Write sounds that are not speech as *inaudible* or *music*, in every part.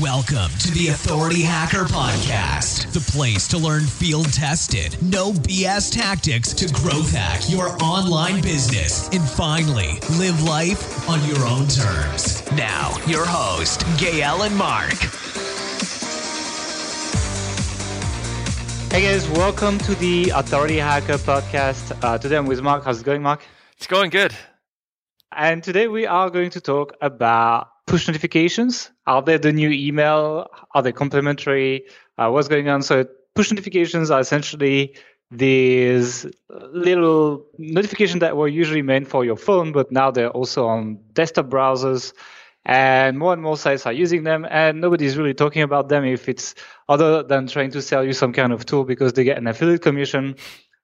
Welcome to the Authority Hacker Podcast, the place to learn field tested, no BS tactics to growth hack your online business and finally live life on your own terms. Now, your host, Gael and Mark. Hey guys, welcome to the Authority Hacker Podcast. Uh, today I'm with Mark. How's it going, Mark? It's going good. And today we are going to talk about push notifications. Are they the new email? Are they complementary? Uh, what's going on? So push notifications are essentially these little notifications that were usually meant for your phone, but now they're also on desktop browsers. And more and more sites are using them, and nobody's really talking about them if it's other than trying to sell you some kind of tool because they get an affiliate commission.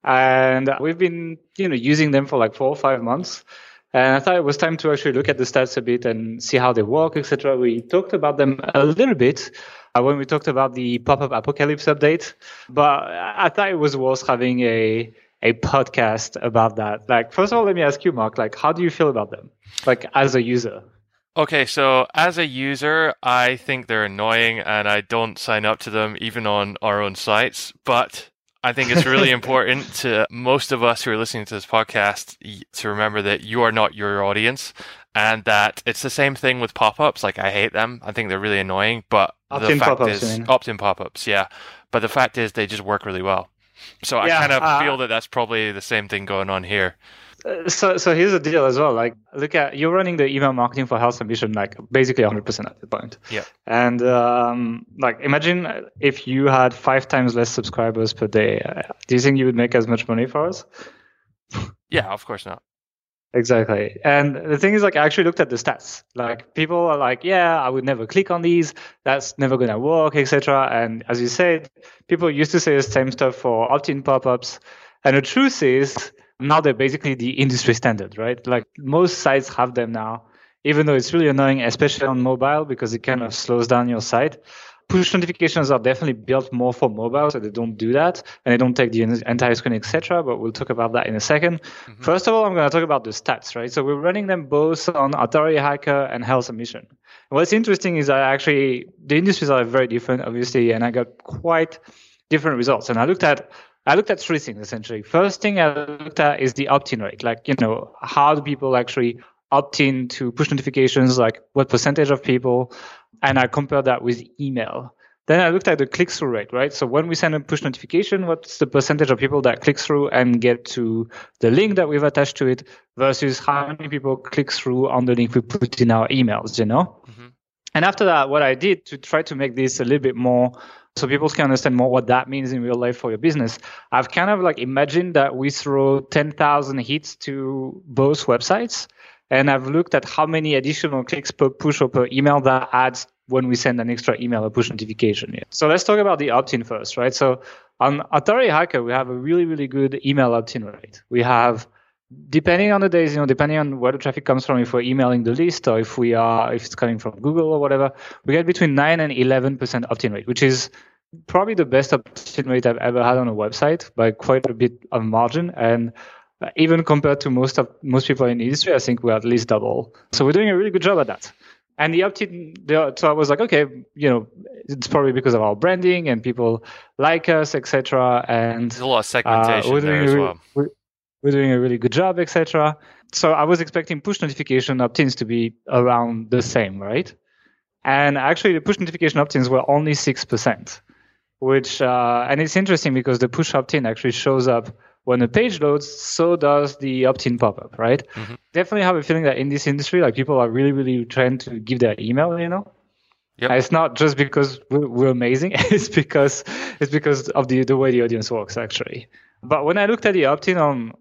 And we've been, you know, using them for like four or five months. And I thought it was time to actually look at the stats a bit and see how they work, etc. We talked about them a little bit uh, when we talked about the pop-up apocalypse update, but I thought it was worth having a a podcast about that. Like, first of all, let me ask you, Mark. Like, how do you feel about them? Like, as a user. Okay, so as a user, I think they're annoying and I don't sign up to them even on our own sites. But I think it's really important to most of us who are listening to this podcast to remember that you are not your audience and that it's the same thing with pop-ups. Like I hate them. I think they're really annoying, but opt-in the fact pop-ups, is opt-in pop-ups, yeah. But the fact is they just work really well. So I kind of uh, feel that that's probably the same thing going on here. So, so here's the deal as well. Like, look at you're running the email marketing for health ambition, like basically 100% at the point. Yeah. And um, like, imagine if you had five times less subscribers per day. Do you think you would make as much money for us? Yeah, of course not. Exactly. And the thing is, like, I actually looked at the stats. Like, people are like, yeah, I would never click on these. That's never going to work, etc. And as you said, people used to say the same stuff for opt-in pop-ups. And the truth is, now they're basically the industry standard, right? Like, most sites have them now, even though it's really annoying, especially on mobile, because it kind of slows down your site. Push notifications are definitely built more for mobile, so they don't do that, and they don't take the entire screen, etc. But we'll talk about that in a 2nd mm-hmm. First of all, I'm going to talk about the stats, right? So we're running them both on Authority Hacker and Health Ambition. What's interesting is that actually the industries are very different, obviously, and I got quite different results. And I looked at I looked at three things essentially. First thing I looked at is the opt-in rate, like you know how do people actually opt in to push notifications, like what percentage of people, and I compared that with email. Then I looked at the click-through rate, right? So when we send a push notification, what's the percentage of people that click through and get to the link that we've attached to it versus how many people click through on the link we put in our emails, you know? Mm-hmm. And after that, what I did to try to make this a little bit more so people can understand more what that means in real life for your business, I've kind of like imagined that we throw 10,000 hits to both websites. And I've looked at how many additional clicks per push or per email that adds when we send an extra email or push notification. Yeah. So let's talk about the opt-in first, right? So on Authority Hacker, we have a really, really good email opt-in rate. We have depending on the days, you know, depending on where the traffic comes from, if we're emailing the list or if we are, if it's coming from Google or whatever, we get between nine and eleven percent opt-in rate, which is probably the best opt-in rate I've ever had on a website by quite a bit of margin. And uh, even compared to most of most people in the industry, I think we're at least double. So we're doing a really good job at that. And the opt-in, the, so I was like, okay, you know, it's probably because of our branding and people like us, etc. And There's a lot of uh, segmentation we're there as well. We're doing a really good job, etc. So I was expecting push notification opt-ins to be around the same, right? And actually, the push notification opt-ins were only six percent, which uh, and it's interesting because the push opt-in actually shows up when a page loads. So does the opt-in pop-up, right? Definitely have a feeling that in this industry, like people are really, really trying to give their email, you know. Yep. It's not just because we're, we're amazing. *laughs* It's because it's because of the the way the audience works actually. But when I looked at the opt-in on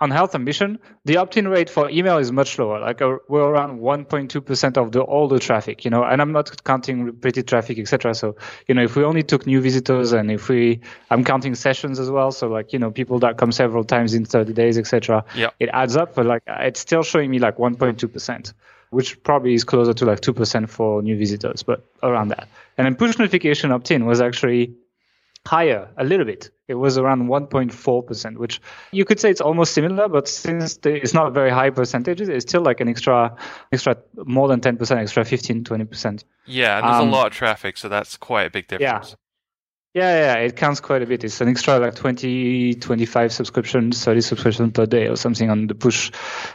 on Health Ambition, the opt-in rate for email is much lower. Like uh, we're around 1.2 percent of the all the traffic, you know. And I'm not counting repeated traffic, etc. So you know, if we only took new visitors and if we, I'm counting sessions as well. So like you know, people that come several times in 30 days, etc. Yeah. It adds up, but like it's still showing me like 1.2 percent which probably is closer to like 2% for new visitors, but around that. And then push notification opt in was actually higher a little bit. It was around 1.4%, which you could say it's almost similar, but since the, it's not very high percentages, it's still like an extra, extra more than 10%, extra 15, 20%. Yeah, and there's Um, a lot of traffic, so that's quite a big difference. Yeah, yeah, yeah, it counts quite a bit. It's an extra like 20, 25 subscriptions, 30 subscriptions per day or something on the push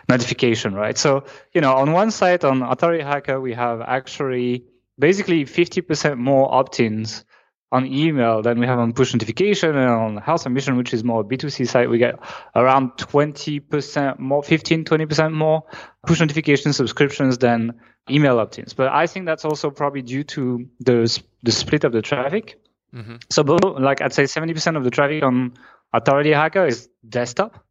notification, right? So, you know, on one side, on Authority Hacker, we have actually basically 50% more opt-ins on email then we have on push notification and on Health Ambition which is more B2C site, we get around 20% more, 15, 20% more push notification subscriptions than email opt-ins. But I think that's also probably due to the, the split of the traffic. hmm So, both, like I'd say, seventy percent of the traffic on Authority Hacker is desktop,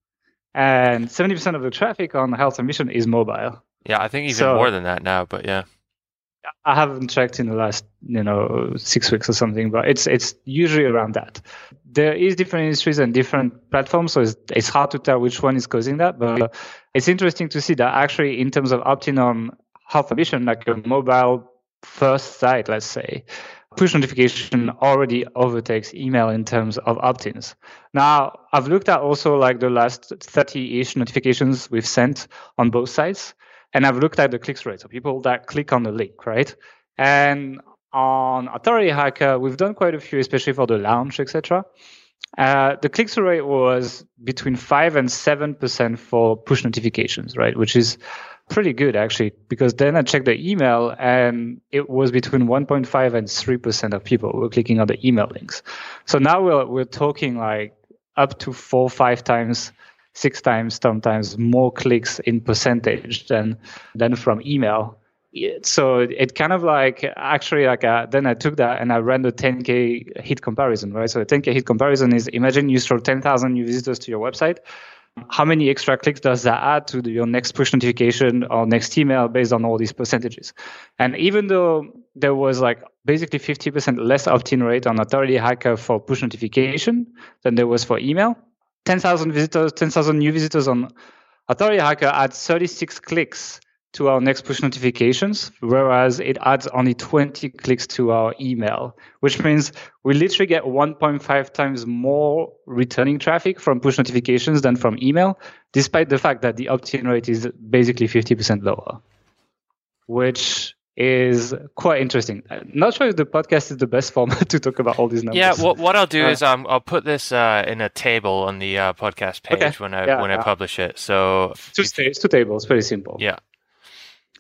and seventy percent of the traffic on Health Ambition is mobile. Yeah, I think even So- more than that now, but yeah. I haven't checked in the last, you know, six weeks or something, but it's it's usually around that. There is different industries and different platforms, so it's, it's hard to tell which one is causing that. But it's interesting to see that actually, in terms of opt-in on Health Ambition, like a mobile first site, let's say, push notification already overtakes email in terms of opt-ins. Now, I've looked at also like the last 30-ish notifications we've sent on both sides, and I've looked at the click-through rate, so people that click on the link, right? And on Authority Hacker, we've done quite a few, especially for the launch, etc. Uh, the click-through rate was between five and seven percent for push notifications, right? Which is pretty good actually, because then I checked the email and it was between 1.5 and 3 percent of people were clicking on the email links. So now we're we're talking like up to four, five times, six times, sometimes more clicks in percentage than than from email. So it kind of like actually like uh, then I took that and I ran the 10k hit comparison, right? So the 10k hit comparison is imagine you throw 10,000 new visitors to your website. How many extra clicks does that add to the, your next push notification or next email based on all these percentages? And even though there was like basically 50% less opt-in rate on Authority Hacker for push notification than there was for email, 10,000 visitors, 10,000 new visitors on Authority Hacker adds 36 clicks to our next push notifications, whereas it adds only 20 clicks to our email, which means we literally get 1.5 times more returning traffic from push notifications than from email, despite the fact that the opt-in rate is basically 50% lower, which is quite interesting. I'm not sure if the podcast is the best *laughs* format to talk about all these numbers. Yeah, what what I'll do Uh, is um I'll put this uh in a table on the uh, podcast page Okay. when I Yeah, when I publish it. So two, sta- two tables, pretty simple. yeah,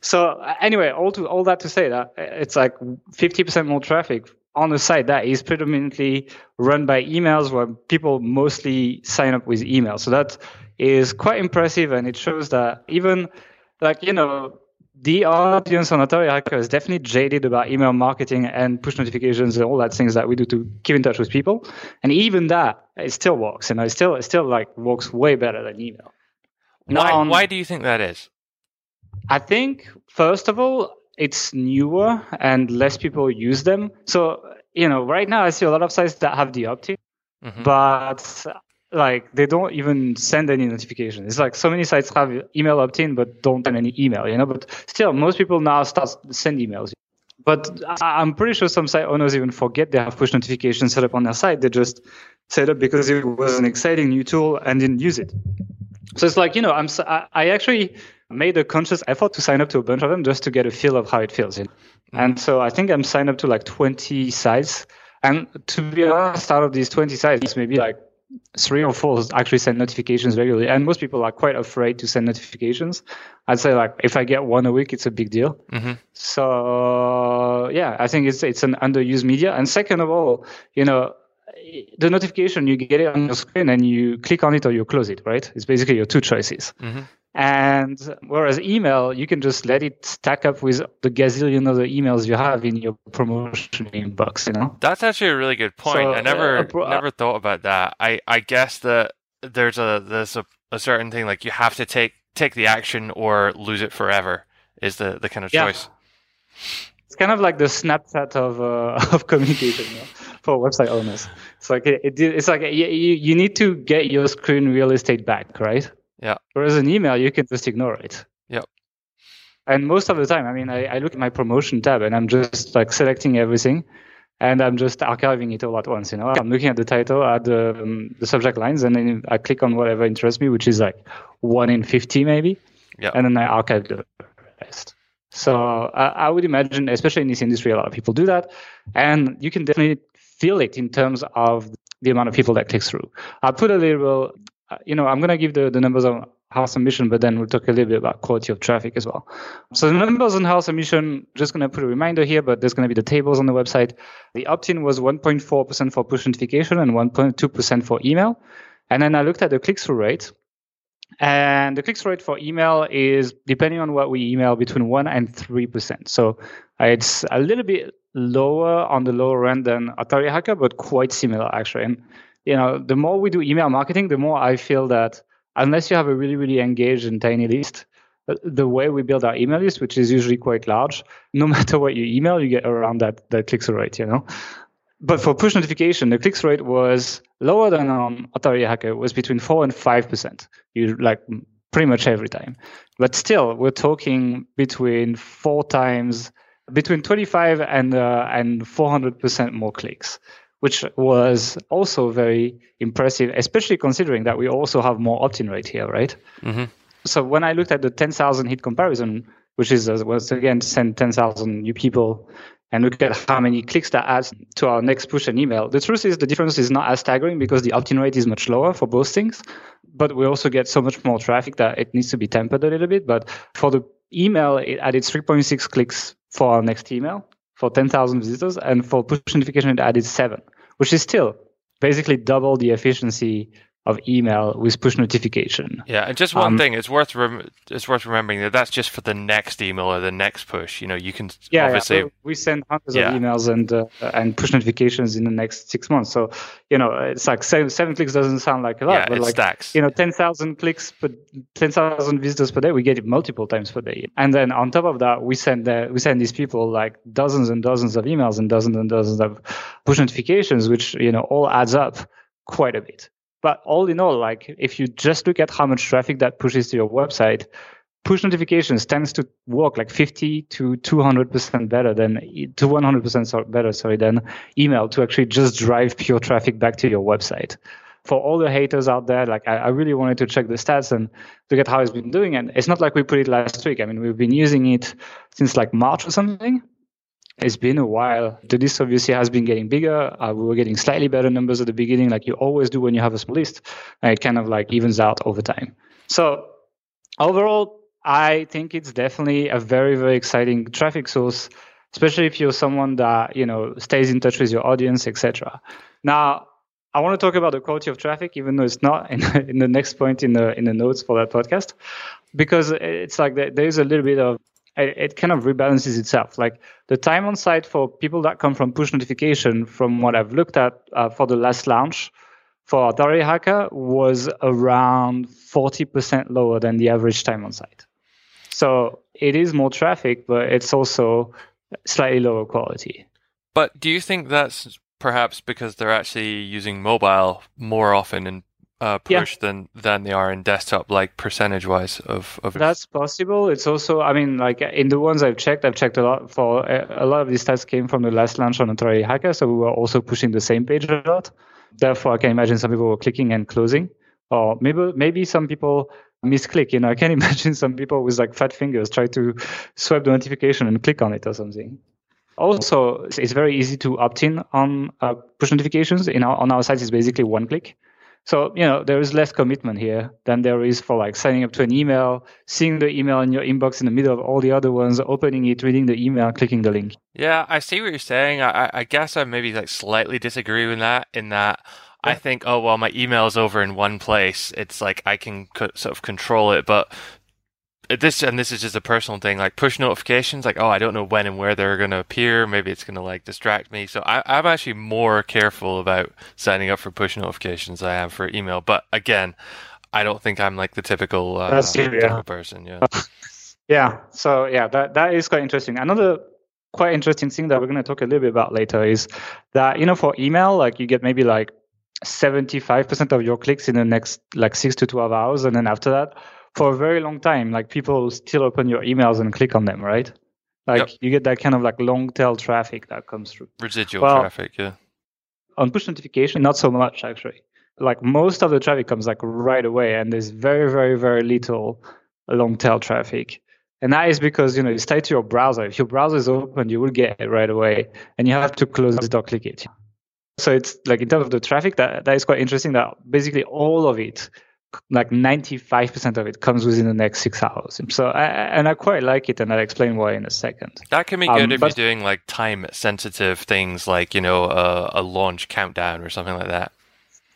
So uh, anyway, all to all that to say that uh, it's like 50% more traffic on a site that is predominantly run by emails where people mostly sign up with email. So that is quite impressive and it shows that even like, you know, the audience on Authority Hacker is definitely jaded about email marketing and push notifications and all that things that we do to keep in touch with people. And even that, it still works. You know, it still it still like works way better than email. Why on- why do you think that is? I think first of all, it's newer and less people use them. So you know, right now I see a lot of sites that have the opt-in, Mhm. but like they don't even send any notification. It's like so many sites have email opt-in but don't send any email. You know, but still, most people now start send emails. But I'm pretty sure some site owners even forget they have push notifications set up on their site. They just set up because it was an exciting new tool and didn't use it. So it's like you know, I'm I actually made a conscious effort to sign up to a bunch of them just to get a feel of how it feels. You know? Mm-hmm. And so I think I'm signed up to like 20 sites. And to be honest, out of these 20 sites, maybe like three or four actually send notifications regularly. And most people are quite afraid to send notifications. I'd say like if I get one a week, it's a big deal. Mhm. So yeah, I think it's it's an underused media. And second of all, you know, the notification you get it on your screen and you click on it or you close it, right? It's basically your two choices. Mhm. And whereas email, you can just let it stack up with the gazillion other emails you have in your promotion inbox, you know? That's actually a really good point. So, I never uh, bro- never thought about that. I, I guess that there's a there's a, a certain thing like you have to take take the action or lose it forever is the, the kind of Yeah. choice. It's kind of like the Snapchat of uh, *laughs* of communication you know, for website owners. It's like it, it, it's like you, you need to get your screen real estate back, right? Yeah. Whereas an email, you can just ignore it. Yep. And most of the time, I mean, I, I look at my promotion tab and I'm just like selecting everything, and I'm just archiving it all at once. You know, I'm looking at the title, at the um, the subject lines, and then I click on whatever interests me, which is like one in fifty maybe. Yeah. And then I archive the rest. So I would imagine, especially in this industry, a lot of people do that, and you can definitely feel it in terms of the amount of people that click through. I'll put a little, uh, you know, I'm going to give the, the numbers on Health Ambition, but then we'll talk a little bit about quality of traffic as well. So the numbers on Health Ambition, just going to put a reminder here, but there's going to be the tables on the website. The opt-in was 1.4% for push notification and 1.2% for email. And then I looked at the click-through rate. And the click-through rate for email is, depending on what we email, between 1 and 3%. So it's a little bit lower on the lower end than Authority Hacker, but quite similar actually. And you know, the more we do email marketing, the more I feel that unless you have a really, really engaged and tiny list, uh, the way we build our email list, which is usually quite large, no *laughs* matter what you email, you get around that that click through rate, you know. But for push notification, the click through rate was lower than on Authority Hacker. It was between four and five percent. You like pretty much every time. But still, we're talking between four times, between 25 and uh, and 400 percent more clicks which was also very impressive, especially considering that we also have more opt-in rate here, right? Mm-hmm. So when I looked at the 10,000 hit comparison, which is uh, once again send 10,000 new people and look at how many clicks that adds to our next push and email. The truth is the difference is not as staggering because the opt-in rate is much lower for both things, but we also get so much more traffic that it needs to be tempered a little bit. But for the email, it added 3.6 clicks for our next email for 10,000 visitors, and for push notification, it added seven, which is still basically double the efficiency of email with push notification. Yeah, and just one um, thing, it's worth rem- it's worth remembering that that's just for the next email or the next push. You know, you can yeah, obviously yeah. we send hundreds yeah. of emails and uh, and push notifications in the next six months. So you know, it's like seven, seven clicks doesn't sound like a lot, yeah, but like stacks. you know, ten thousand clicks per ten thousand visitors per day, we get it multiple times per day. And then on top of that, we send uh, we send these people like dozens and dozens of emails and dozens and dozens of push notifications, which you know all adds up quite a bit. But all in all, like if you just look at how much traffic that pushes to your website, push notifications tends to work like 50 to 200% better than to 100% better, sorry, than email to actually just drive pure traffic back to your website. For all the haters out there, like I, I really wanted to check the stats and look at how it's been doing. And it's not like we put it last week. I mean, we've been using it since like March or something. It's been a while. The list obviously has been getting bigger. Uh, we were getting slightly better numbers at the beginning, like you always do when you have a small list. And it kind of like evens out over time. So overall, I think it's definitely a very, very exciting traffic source, especially if you're someone that you know stays in touch with your audience, etc. Now, I want to talk about the quality of traffic, even though it's not *laughs* in, in the next point in the in the notes for that podcast, because it's like there is a little bit of it, it kind of rebalances itself. Like the time on site for people that come from push notification, from what I've looked at uh, for the last launch for Authority Hacker, was around 40% lower than the average time on site. So it is more traffic, but it's also slightly lower quality. But do you think that's perhaps because they're actually using mobile more often and uh, push yeah. than than they are in desktop, like percentage wise of of. That's possible. It's also, I mean, like in the ones I've checked, I've checked a lot for a lot of these stats came from the last launch on Authority Hacker, so we were also pushing the same page a lot. Therefore, I can imagine some people were clicking and closing, or maybe maybe some people misclick. You know, I can *laughs* imagine some people with like fat fingers try to swipe the notification and click on it or something. Also, it's very easy to opt in on uh, push notifications. In our, on our site, it's basically one click. So, you know, there is less commitment here than there is for like signing up to an email, seeing the email in your inbox in the middle of all the other ones, opening it, reading the email, clicking the link. Yeah, I see what you're saying. I, I guess I maybe like slightly disagree with that in that I think, oh, well, my email is over in one place. It's like I can co- sort of control it. But this and this is just a personal thing like push notifications like oh i don't know when and where they're going to appear. Maybe it's going to like distract me. So I, i'm actually more careful about signing up for push notifications than i am for email. But again i don't think i'm like the typical, uh, typical person yeah. *laughs* Yeah so yeah that, that is quite interesting. Another quite interesting thing that we're going to talk a little bit about later is that you know for email like you get maybe like 75% of your clicks in the next like 6 to 12 hours and then after that for a very long time, like people still open your emails and click on them, right? Like yep. you get that kind of like long tail traffic that comes through. Residual well, traffic, yeah. On push notification, not so much actually. Like most of the traffic comes like right away, and there's very, very, very little long tail traffic. And that is because you know it's tied to your browser. If your browser is open, you will get it right away, and you have to close it or click it. So it's like in terms of the traffic, that that is quite interesting. That basically all of it, like ninety five percent of it, comes within the next six hours. So I, and I quite like it, and I'll explain why in a second. That can be good um, if you're doing like time sensitive things, like you know a, a launch countdown or something like that.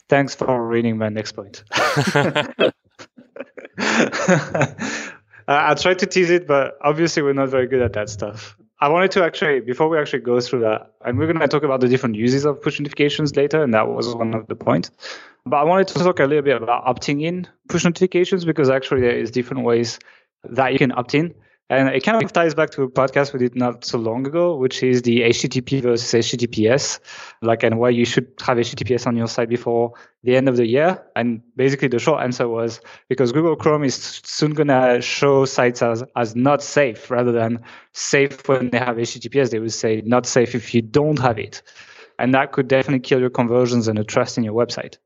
Thanks for reading my next point. *laughs* *laughs* I tried to tease it, but obviously we're not very good at that stuff. I wanted to actually, before we actually go through that, and we're going to talk about the different uses of push notifications later, and that was one of the points. But I wanted to talk a little bit about opting in push notifications because actually there is different ways that you can opt in. And it kind of ties back to a podcast we did not so long ago, which is the HTTP versus HTTPS, like, and why you should have HTTPS on your site before the end of the year. And basically, the short answer was because Google Chrome is soon going to show sites as, as not safe rather than safe when they have HTTPS. They would say not safe if you don't have it. And that could definitely kill your conversions and the trust in your website.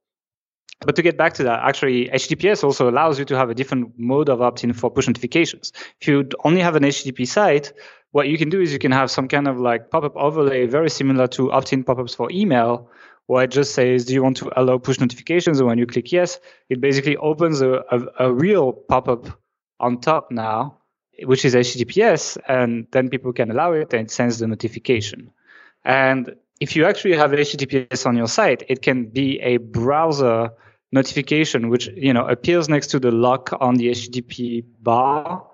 But to get back to that, actually, HTTPS also allows you to have a different mode of opt-in for push notifications. If you only have an HTTP site, what you can do is you can have some kind of like pop-up overlay, very similar to opt-in pop-ups for email, where it just says, "Do you want to allow push notifications?" And when you click yes, it basically opens a, a, a real pop-up on top now, which is HTTPS, and then people can allow it and it sends the notification. And if you actually have HTTPS on your site, it can be a browser notification, which you know appears next to the lock on the HTTP bar,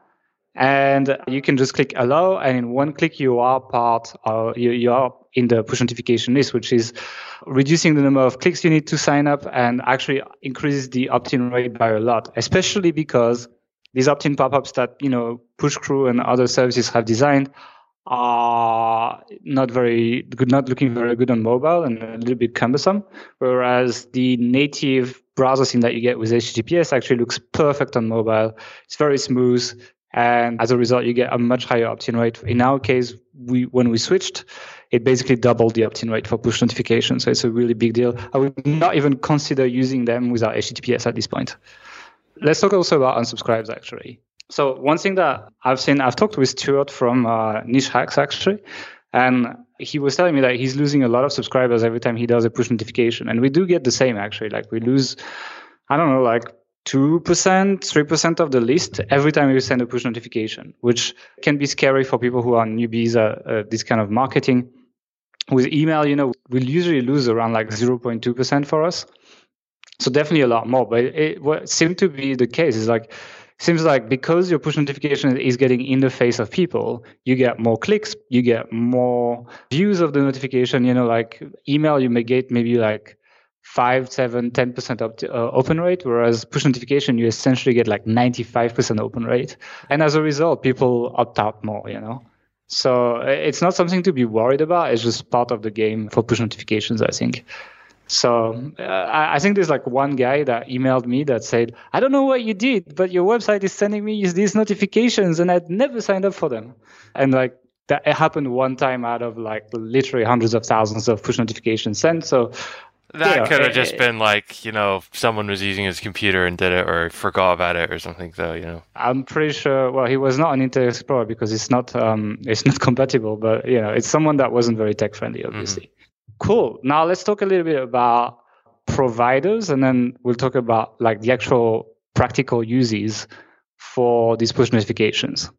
and you can just click allow, and in one click you are part, or you, you are in the push notification list, which is reducing the number of clicks you need to sign up, and actually increases the opt-in rate by a lot, especially because these opt-in pop-ups that you know Pushcrew and other services have designed are not very good, not looking very good on mobile and a little bit cumbersome. Whereas the native browser that you get with HTTPS actually looks perfect on mobile. It's very smooth. And as a result, you get a much higher opt-in rate. In our case, we when we switched, it basically doubled the opt-in rate for push notifications. So it's a really big deal. I would not even consider using them without HTTPS at this point. Let's talk also about unsubscribes actually. So one thing that I've seen, I've talked with Stuart from uh, Niche Hacks actually, and he was telling me that he's losing a lot of subscribers every time he does a push notification. And we do get the same actually. Like we lose, I don't know, like 2%, 3% of the list every time you send a push notification, which can be scary for people who are newbies at uh, this kind of marketing. With email, you know, we'll usually lose around like 0.2% for us. So definitely a lot more. But it, what seemed to be the case is like seems like because your push notification is getting in the face of people, you get more clicks, you get more views of the notification. You know, like email, you may get maybe like five, seven, ten percent uh, open rate, whereas push notification, you essentially get like 95% open rate. And as a result, people opt out more, you know? So it's not something to be worried about. It's just part of the game for push notifications, I think. So uh, I, I think there's like one guy that emailed me that said, I don't know what you did, but your website is sending me these notifications and I'd never signed up for them. And like that it happened one time out of like literally hundreds of thousands of push notifications sent. So that know, could have just been like, you know, someone was using his computer and did it or forgot about it or something though, you know. I'm pretty sure well he was not an Internet Explorer because it's not um it's not *laughs* compatible, but you know, it's someone that wasn't very tech friendly obviously. Mm-hmm. Cool. Now let's talk a little bit about providers and then we'll talk about like the actual practical uses for these push notifications.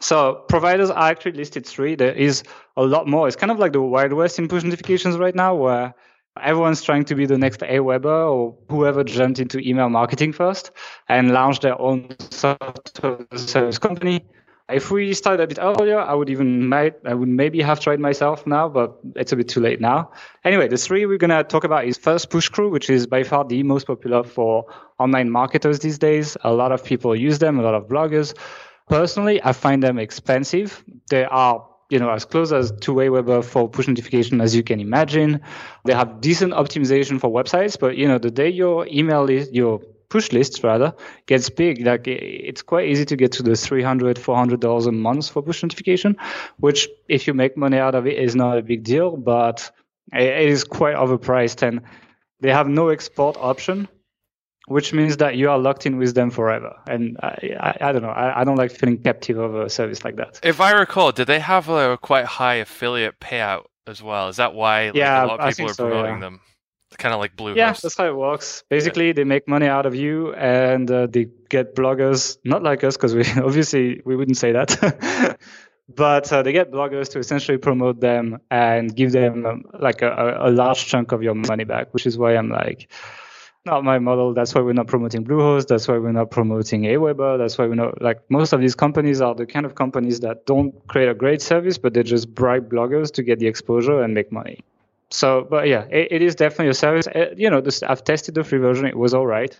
So providers are actually listed three. There is a lot more. It's kind of like the Wild West in push notifications right now where everyone's trying to be the next Aweber or whoever jumped into email marketing first and launched their own software service company if we started a bit earlier, I would even might I would maybe have tried myself now, but it's a bit too late now. Anyway, the three we're gonna talk about is first Pushcrew, which is by far the most popular for online marketers these days. A lot of people use them, a lot of bloggers. Personally, I find them expensive. They are you know, as close as to Aweber for push notification as you can imagine. They have decent optimization for websites, but you know, the day your email is your push lists rather gets big like it's quite easy to get to the 300 400 dollars a month for push notification which if you make money out of it is not a big deal but it is quite overpriced and they have no export option which means that you are locked in with them forever. And I, I, I don't know, I, I, don't like feeling captive of a service like that. If I recall, did they have a quite high affiliate payout as well? Is that why like, yeah, a lot of people are so, promoting yeah. them? Kind of like Bluehost. Yeah, that's how it works. Basically, yeah. they make money out of you, and uh, they get bloggers, not like us, because we *laughs* obviously we wouldn't say that. *laughs* but uh, they get bloggers to essentially promote them and give them um, like a, a large chunk of your money back, which is why I'm like, not my model. That's why we're not promoting Bluehost. That's why we're not promoting Aweber. That's why we're not like most of these companies are the kind of companies that don't create a great service, but they just bribe bloggers to get the exposure and make money. So, but yeah, it, it is definitely a service. Uh, you know, this, I've tested the free version. It was all right,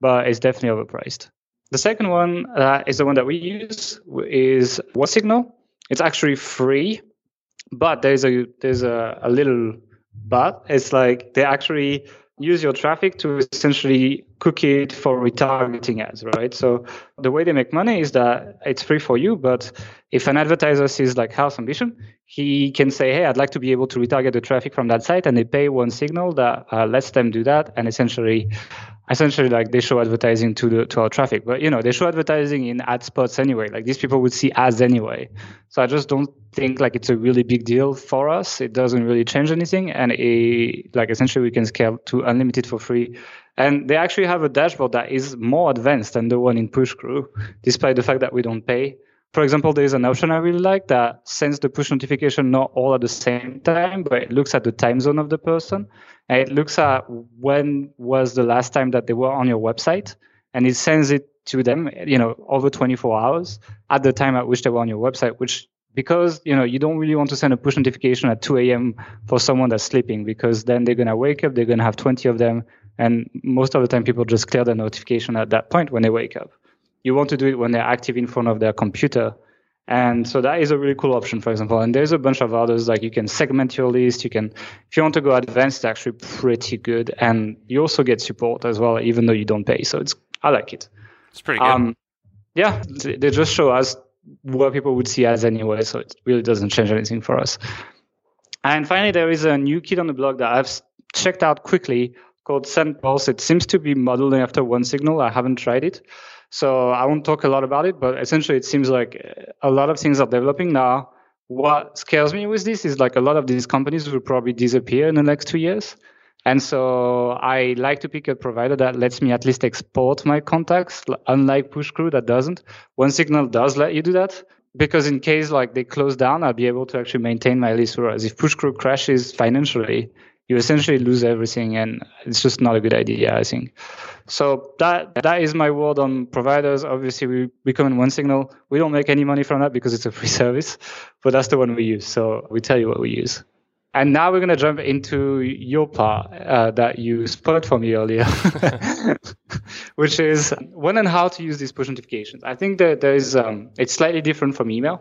but it's definitely overpriced. The second one uh, is the one that we use is Signal. It's actually free, but there's a there's a, a little but. It's like they actually use your traffic to essentially cook it for retargeting ads, right? So the way they make money is that it's free for you, but if an advertiser sees like Health Ambition, he can say, "Hey, I'd like to be able to retarget the traffic from that site," and they pay OneSignal that uh, lets them do that, and essentially essentially like they show advertising to the to our traffic. But you know they show advertising in ad spots anyway. Like these people would see ads anyway. So i just don't think like it's a really big deal for us. It doesn't really change anything. And it, like essentially we can scale to unlimited for free. And they actually have a dashboard that is more advanced than the one in pushcrew despite the fact that we don't pay for example, there is an option I really like that sends the push notification not all at the same time, but it looks at the time zone of the person. And it looks at when was the last time that they were on your website. And it sends it to them, you know, over 24 hours at the time at which they were on your website, which because you know you don't really want to send a push notification at 2 a.m. for someone that's sleeping because then they're gonna wake up, they're gonna have 20 of them, and most of the time people just clear the notification at that point when they wake up you want to do it when they're active in front of their computer. And so that is a really cool option, for example. And there's a bunch of others, like you can segment your list. You can, if you want to go advanced, it's actually pretty good. And you also get support as well, even though you don't pay. So it's, I like it. It's pretty good. Um, yeah, they just show us what people would see as anyway. So it really doesn't change anything for us. And finally, there is a new kit on the blog that I've checked out quickly called SendPulse. It seems to be modeled after OneSignal. I haven't tried it. So I won't talk a lot about it, but essentially it seems like a lot of things are developing now. What scares me with this is like a lot of these companies will probably disappear in the next two years. And so I like to pick a provider that lets me at least export my contacts, unlike Pushcrew that doesn't. OneSignal does let you do that because in case like they close down, I'll be able to actually maintain my list. Whereas if Pushcrew crashes financially, you essentially lose everything and it's just not a good idea i think. So that that is my word on providers. Obviously we we come in OneSignal. We don't make any money from that because it's a free *laughs* service but that's the one we use. So we tell you what we use. And now we're going to jump into your part uh, that you spoiled for me earlier, *laughs* *laughs* which is when and how to use these push notifications. I think that there is um, it's slightly different from email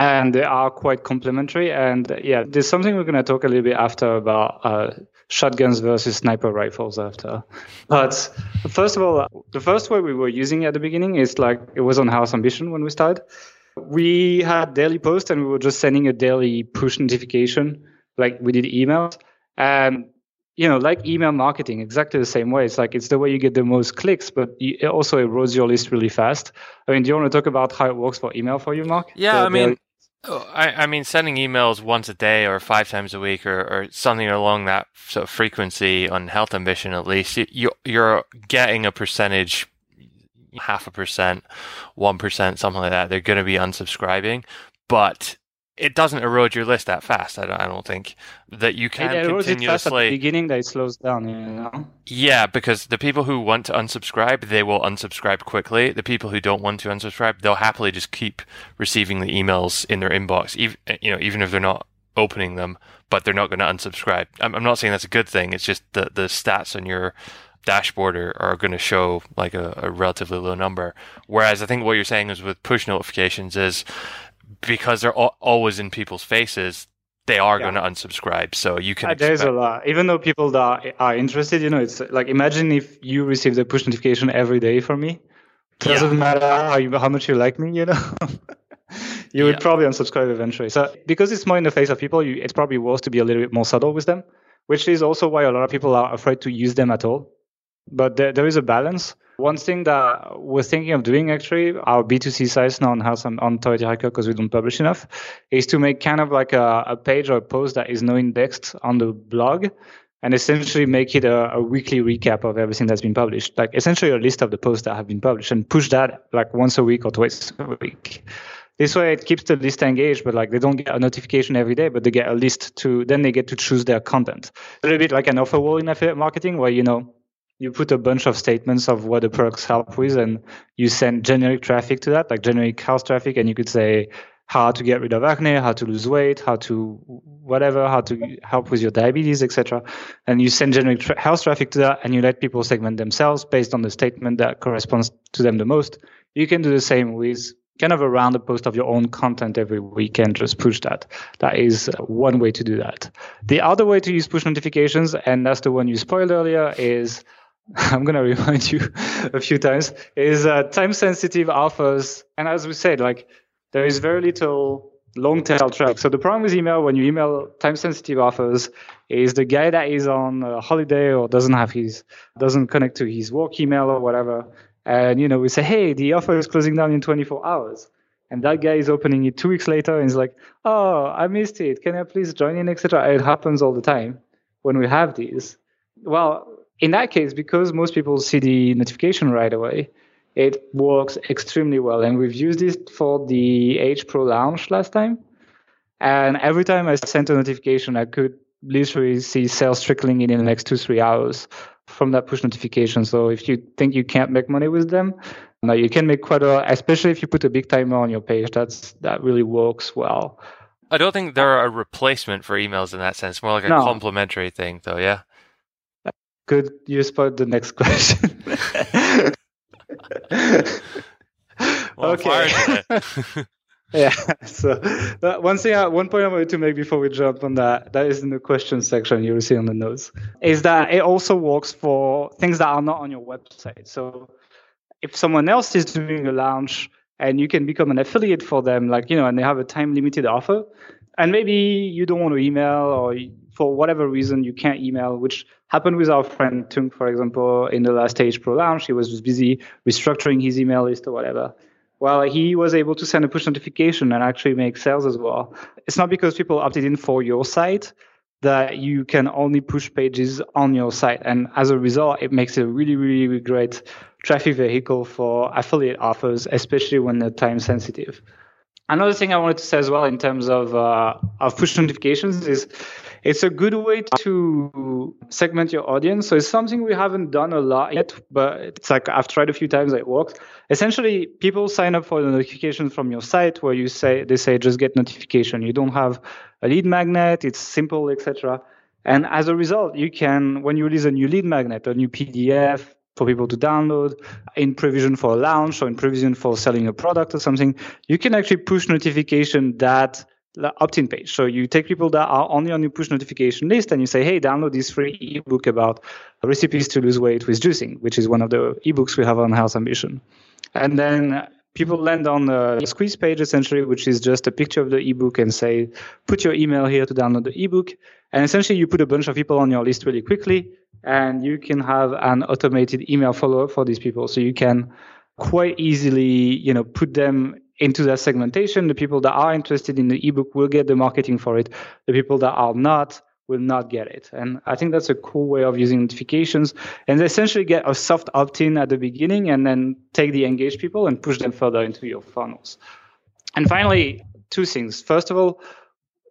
and they are quite complementary. And yeah, there's something we're going to talk a little bit after about uh, shotguns versus sniper rifles after. But first of all, the first way we were using at the beginning is like it was on Health Ambition when we started. We had daily posts and we were just sending a daily push notification, like we did emails. And you know, like email marketing, exactly the same way. It's like it's the way you get the most clicks, but it also erodes your list really fast. I mean, do you want to talk about how it works for email for you, Mark? Yeah, the, I mean, Oh, I, I mean, sending emails once a day or five times a week or, or something along that sort of frequency on Health Ambition, at least, you, you're getting a percentage, half a percent, 1%, something like that. They're going to be unsubscribing. But it doesn't erode your list that fast. I don't, I don't think that you can it continuously. It fast at the beginning, that it slows down. You know? Yeah, because the people who want to unsubscribe, they will unsubscribe quickly. The people who don't want to unsubscribe, they'll happily just keep receiving the emails in their inbox, even eh, you know, even if they're not opening them, but they're not going to unsubscribe. I'm, I'm not saying that's a good thing. It's just the the stats on your dashboard are, are going to show like a, a, relatively low number. Whereas I think what you're saying is with push notifications is because they're always in people's faces, they are yeah. going to unsubscribe. So you can. Uh, there's a lot. Even though people that are interested, you know, it's like imagine if you received a push notification every day from me. It doesn't yeah. matter how, you, how much you like me, you know. *laughs* you would probably unsubscribe eventually. So because it's more in the face of people, you, it's probably worth to be a little bit more subtle with them, which is also why a lot of people are afraid to use them at all but there, there is a balance. One thing that we're thinking of doing actually, our B2C sites now on House on Authority Hacker because we don't publish enough, is to make kind of like a, a page or a post that is no indexed on the blog and essentially make it a, a, weekly recap of everything that's been published. Like essentially a list of the posts that have been published and push that like once a week or twice a week. This way it keeps the list engaged, but like they don't get a notification every day, but they get a list to then they get to choose their content. A little bit like an offer wall in affiliate marketing where you know you put a bunch of statements of what the products help with and you send generic traffic to that, like generic health traffic, and you could say how to get rid of acne, how to lose weight, how to whatever, how to help with your diabetes, etc. And you send generic tra- house traffic to that, and you let people segment themselves based on the statement that corresponds to them the most. You can do the same with kind of around the post of your own content every week and just push that. That is one way to do that. The other way to use push notifications, and that's the one you spoiled earlier, is *laughs* I'm going to remind you *laughs* a few times is uh, time sensitive offers. And as we said, like there is very little long tail track. So the problem with email when you email time sensitive offers is the guy that is on a holiday or doesn't have his, doesn't connect to his work email or whatever. And, you know, we say, hey, the offer is closing down in 24 hours. And that guy is opening it two weeks later and he's like, oh, I missed it. Can I please join in, etc. It happens all the time when we have these. Well, in that case, because most people see the notification right away, it works extremely well. And we've used it for the H Pro launch last time. And every time I sent a notification, I could literally see sales trickling in in the next two, three hours from that push notification. So if you think you can't make money with them, no, you can make quite a lot, especially if you put a big timer on your page. That's that really works well. I don't think they're a replacement for emails in that sense, more like a no. complementary thing, though. Yeah. Good. You spot the next *laughs* question. well, okay. *laughs* yeah. So uh, one thing, I, one point I wanted to make before we jump on that, that is in the question section you will see on the notes, is that it also works for things that are not on your website. So if someone else is doing a launch and you can become an affiliate for them, like you know, and they have a time limited offer, and maybe you don't want to email or for whatever reason you can't email, which happened with our friend Tung, for example, in the last stage Pro launch. He was busy restructuring his email list or whatever. Well, he was able to send a push notification and actually make sales as well. It's not because people opted in for your site that you can only push pages on your site. And as a result, it makes it a really, really, really great traffic vehicle for affiliate offers, especially when they're time sensitive. Another thing I wanted to say as well in terms of uh, of push notifications is it's a good way to segment your audience. So it's something we haven't done a lot yet, but it's like I've tried a few times. It works. Essentially, people sign up for the notification from your site where you say they say just get notification. You don't have a lead magnet. It's simple, etc. And as a result, you can when you release a new lead magnet, a new PDF, for people to download in provision for a launch or in provision for selling a product or something, you can actually push notification that opt-in page. So you take people that are only on your push notification list and you say, hey, download this free ebook about recipes to lose weight with juicing, which is one of the ebooks we have on Health Ambition. And then people land on the squeeze page essentially, which is just a picture of the ebook and say, put your email here to download the ebook. And essentially you put a bunch of people on your list really quickly and you can have an automated email follow-up for these people so you can quite easily you know put them into that segmentation. The people that are interested in the ebook will get the marketing for it. The people that are not will not get it. And i think that's a cool way of using notifications. And essentially get a soft opt-in at the beginning and then take the engaged people and push them further into your funnels. And finally two things. First of all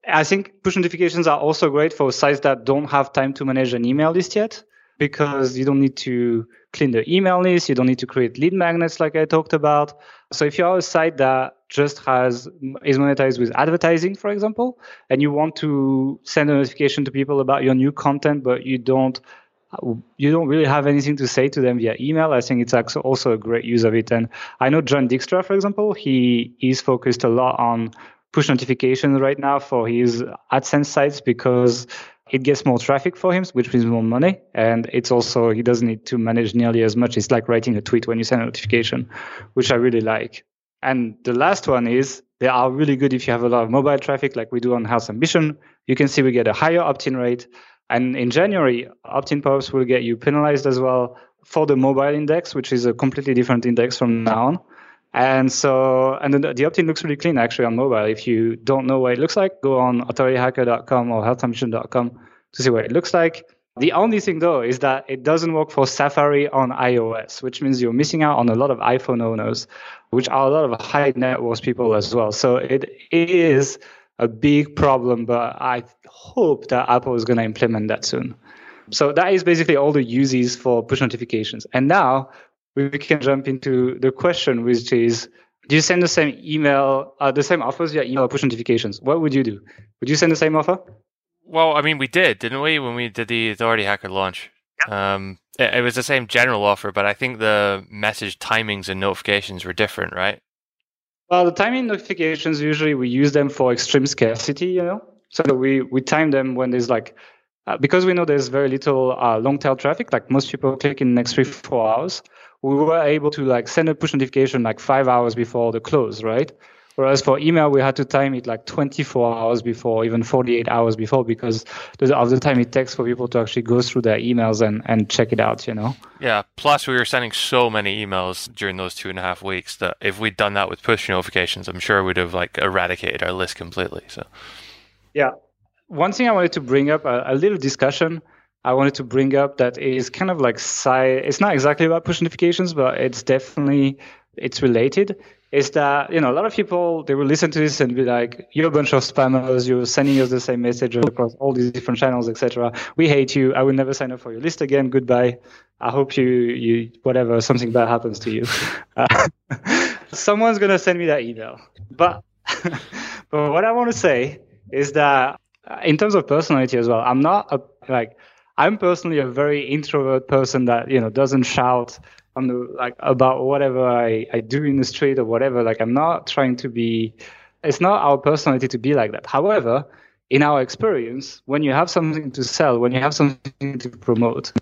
I think push notifications are also great for sites that don't have time to manage an email list yet because you don't need to clean the email list. You don't need to create lead magnets like I talked about. So if you're a site that just has is monetized with advertising, for example, and you want to send a notification to people about your new content, but you don't you don't really have anything to say to them via email. I think it's also a great use of it. And I know Jon Dykstra, for example, he is focused a lot on push notifications right now for his AdSense sites because it gets more traffic for him, which means more money. And it's also, he doesn't need to manage nearly as much. It's like writing a tweet when you send a notification, which I really like. And the last one is they are really good if you have a lot of mobile traffic, like we do on Health Ambition. You can see we get a higher opt in rate. And in January, opt in pop ups will get you penalized as well for the mobile index, which is a completely different index from now on. And so, and the, the opt-in looks really clean actually on mobile. If you don't know what it looks like, go on authorityhacker.com or healthambition.com to see what it looks like. The only thing though is that it doesn't work for Safari on iOS, which means you're missing out on a lot of iPhone owners, which are a lot of high net worth people as well. So it is a big problem, but I hope that Apple is going to implement that soon. So that is basically all the uses for push notifications. And now we can jump into the question, which is, do you send the same email, uh, the same offers via email or push notifications? What would you do? Would you send the same offer? Well, I mean, we did, didn't we, when we did the Authority Hacker launch? Um, it, it was the same general offer, but I think the message timings and notifications were different, right? Well, the timing notifications usually we use them for extreme scarcity, you know. So we we time them when there's like uh, because we know there's very little uh, long tail traffic. Like most people click in the next three four hours. We were able to like send a push notification like five hours before the close, right? Whereas for email, we had to time it like 24 hours before, even 48 hours before, because of the time it takes for people to actually go through their emails and, and check it out, you know? Yeah. Plus, we were sending so many emails during those two and a half weeks that if we'd done that with push notifications, I'm sure we'd have like eradicated our list completely. So, yeah. One thing I wanted to bring up a, a little discussion I wanted to bring up that is kind of like side. It's not exactly about push notifications, but it's definitely it's related. Is that you know a lot of people they will listen to this and be like you're a bunch of spammers you're sending us the same message across all these different channels etc we hate you. I will never sign up for your list again. Goodbye. I hope you you whatever something bad happens to you. *laughs* Uh, someone's to send me that email. But *laughs* but what i want to say is that uh, in terms of personality as well i'm not a like i'm personally a very introvert person that you know doesn't shout on the like about whatever I, I do in the street or whatever. Like I'm not trying to be it's not our personality to be like that. However, in our experience, when you have something to sell, when you have something to promote,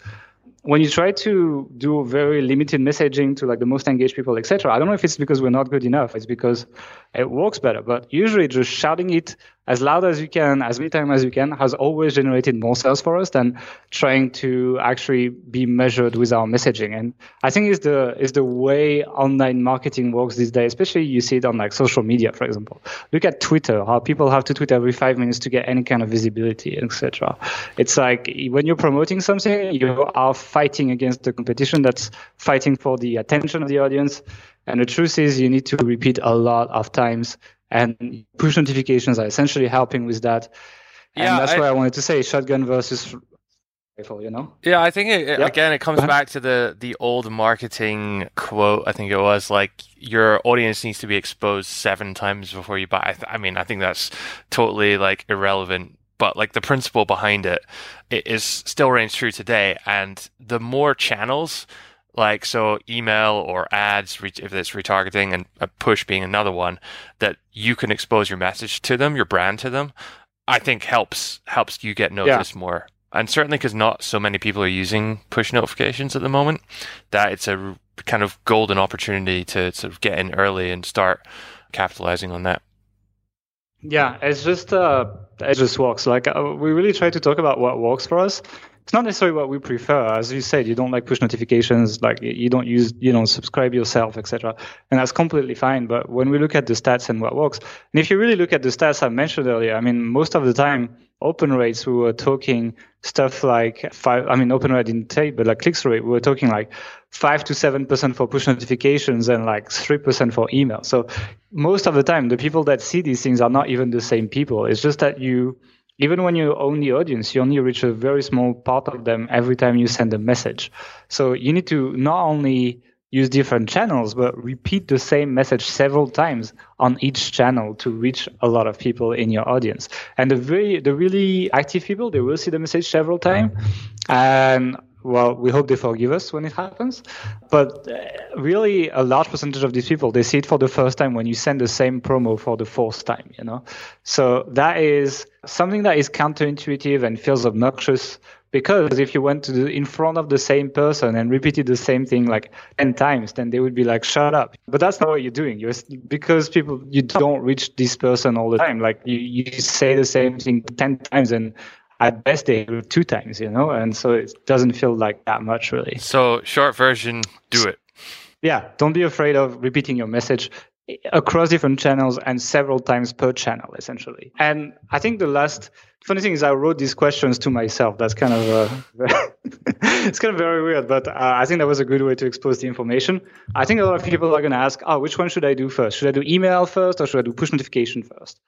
when you try to do very limited messaging to like the most engaged people, etc., I don't know if it's because we're not good enough. It's because it works better. But usually, just shouting it as loud as you can, as many times as you can, has always generated more sales for us than trying to actually be measured with our messaging. And I think it's the is the way online marketing works these days. Especially you see it on like social media, for example. Look at Twitter, how people have to tweet every five minutes to get any kind of visibility, etc. It's like when you're promoting something, you are fighting against the competition that's fighting for the attention of the audience. And the truth is, you need to repeat a lot of times and push notifications are essentially helping with that. And yeah, that's I, why I wanted to say shotgun versus rifle. You know? Yeah, I think it, yep. again it comes uh-huh. back to the the old marketing quote. I think it was like your audience needs to be exposed seven times before you buy. I, th- I mean, I think that's totally like irrelevant but like the principle behind it, it is still reigns true today. And the more channels like so email or ads if it's retargeting and a push being another one that you can expose your message to them your brand to them i think helps helps you get noticed yeah. more. And certainly because not so many people are using push notifications at the moment that it's a kind of golden opportunity to sort of get in early and start capitalizing on that. Yeah it's just uh it just works. Like uh, we really try to talk about what works for us it's not necessarily what we prefer. As you said, you don't like push notifications, like you don't use, you don't subscribe yourself, etc. And that's completely fine. But when we look at the stats and what works, and if you really look at the stats I mentioned earlier, I mean, most of the time, open rates, we were talking stuff like five, I mean, open rate didn't take, but like clicks rate, we were talking like five to 7% for push notifications and like 3% for email. So most of the time, the people that see these things are not even the same people. It's just that you, even when you own the audience, you only reach a very small part of them every time you send a message. So you need to not only use different channels, but repeat the same message several times on each channel to reach a lot of people in your audience. And the very, the really active people, they will see the message several times. Mm-hmm. And well, we hope they forgive us when it happens. But uh, really, a large percentage of these people, they see it for the first time when you send the same promo for the fourth time, you know? So that is something that is counterintuitive and feels obnoxious because if you went to the, in front of the same person and repeated the same thing like 10 times then they would be like shut up but that's not what you're doing you're because people you don't reach this person all the time like you, you say the same thing 10 times and at best they do two times, you know, and so it doesn't feel like that much really. So short version, do it. Yeah, don't be afraid of repeating your message across different channels and several times per channel essentially. And I think the last funny thing is I wrote these questions to myself. That's kind of uh, *laughs* it's kind of very weird, but uh, I think that was a good way to expose the information. I think a lot of people are going to ask, "Oh, which one should I do first? Should I do email first or should I do push notification first?"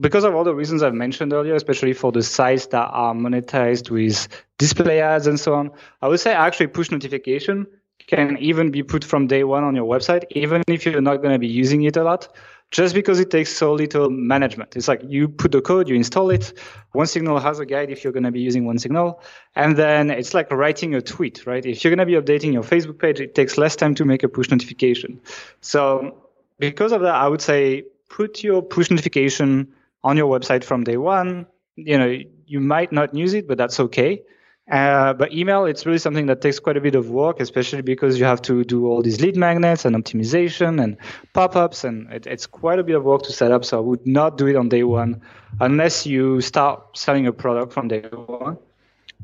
Because of all the reasons I've mentioned earlier, especially for the sites that are monetized with display ads and so on, I would say actually push notification can even be put from day one on your website, even if you're not going to be using it a lot, just because it takes so little management. It's like you put the code, you install it. OneSignal has a guide if you're going to be using OneSignal. And then it's like writing a tweet, right? If you're going to be updating your Facebook page, it takes less time to make a push notification. So because of that, I would say put your push notification on your website from day one. You know, you might not use it, but that's okay. Uh, but email, it's really something that takes quite a bit of work, especially because you have to do all these lead magnets and optimization and pop-ups, and it, it's quite a bit of work to set up. So I would not do it on day one unless you start selling a product from day one.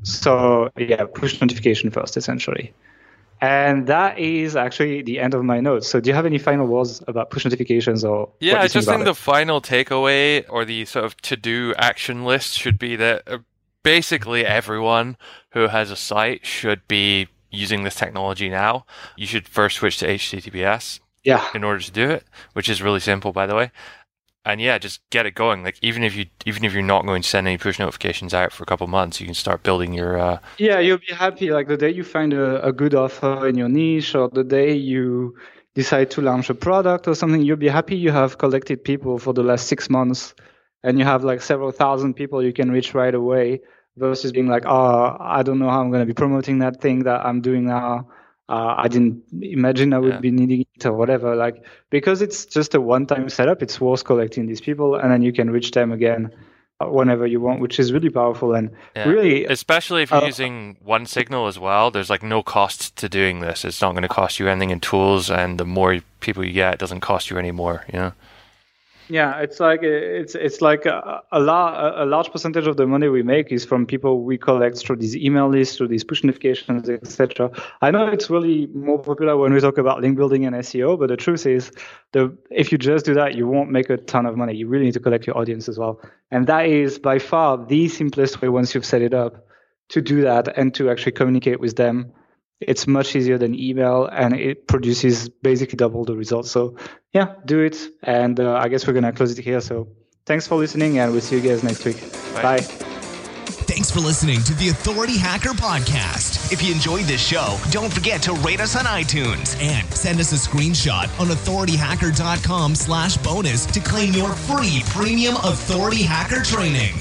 So yeah, push notification first, essentially. And that is actually the end of my notes. So, do you have any final words about push notifications or? Yeah, I just think it? the final takeaway or the sort of to-do action list should be that uh, basically everyone who has a site should be using this technology now. You should first switch to HTTPS yeah. in order to do it, which is really simple, by the way. And yeah, just get it going. Like even if you even if you're not going to send any push notifications out for a couple months, you can start building your. Uh... Yeah, you'll be happy. Like the day you find a, a good offer in your niche, or the day you decide to launch a product or something, you'll be happy you have collected people for the last six months and you have like several thousand people you can reach right away versus being like, oh, I don't know how I'm going to be promoting that thing that I'm doing now. Uh, I didn't imagine I would yeah. be needing it or whatever. Like because it's just a one-time setup, it's worth collecting these people, and then you can reach them again uh, whenever you want, which is really powerful and yeah. really. Especially if you're uh, using OneSignal as well, there's like no cost to doing this. It's not going to cost you anything in tools, and the more people you get, it doesn't cost you any more. You know. Yeah, it's like it's it's like a, a, la- a large percentage of the money we make is from people we collect through these email lists, through these push notifications, etc. I know it's really more popular when we talk about link building and SEO, but the truth is, the if you just do that, you won't make a ton of money. You really need to collect your audience as well, and that is by far the simplest way once you've set it up to do that and to actually communicate with them it's much easier than email and it produces basically double the results. So yeah, do it. And uh, I guess we're going to close it here. So thanks for listening and we'll see you guys next week. Bye. Bye. Thanks for listening to the Authority Hacker Podcast. If you enjoyed this show, don't forget to rate us on iTunes and send us a screenshot on authorityhacker.com slash bonus to claim your free premium authority hacker training.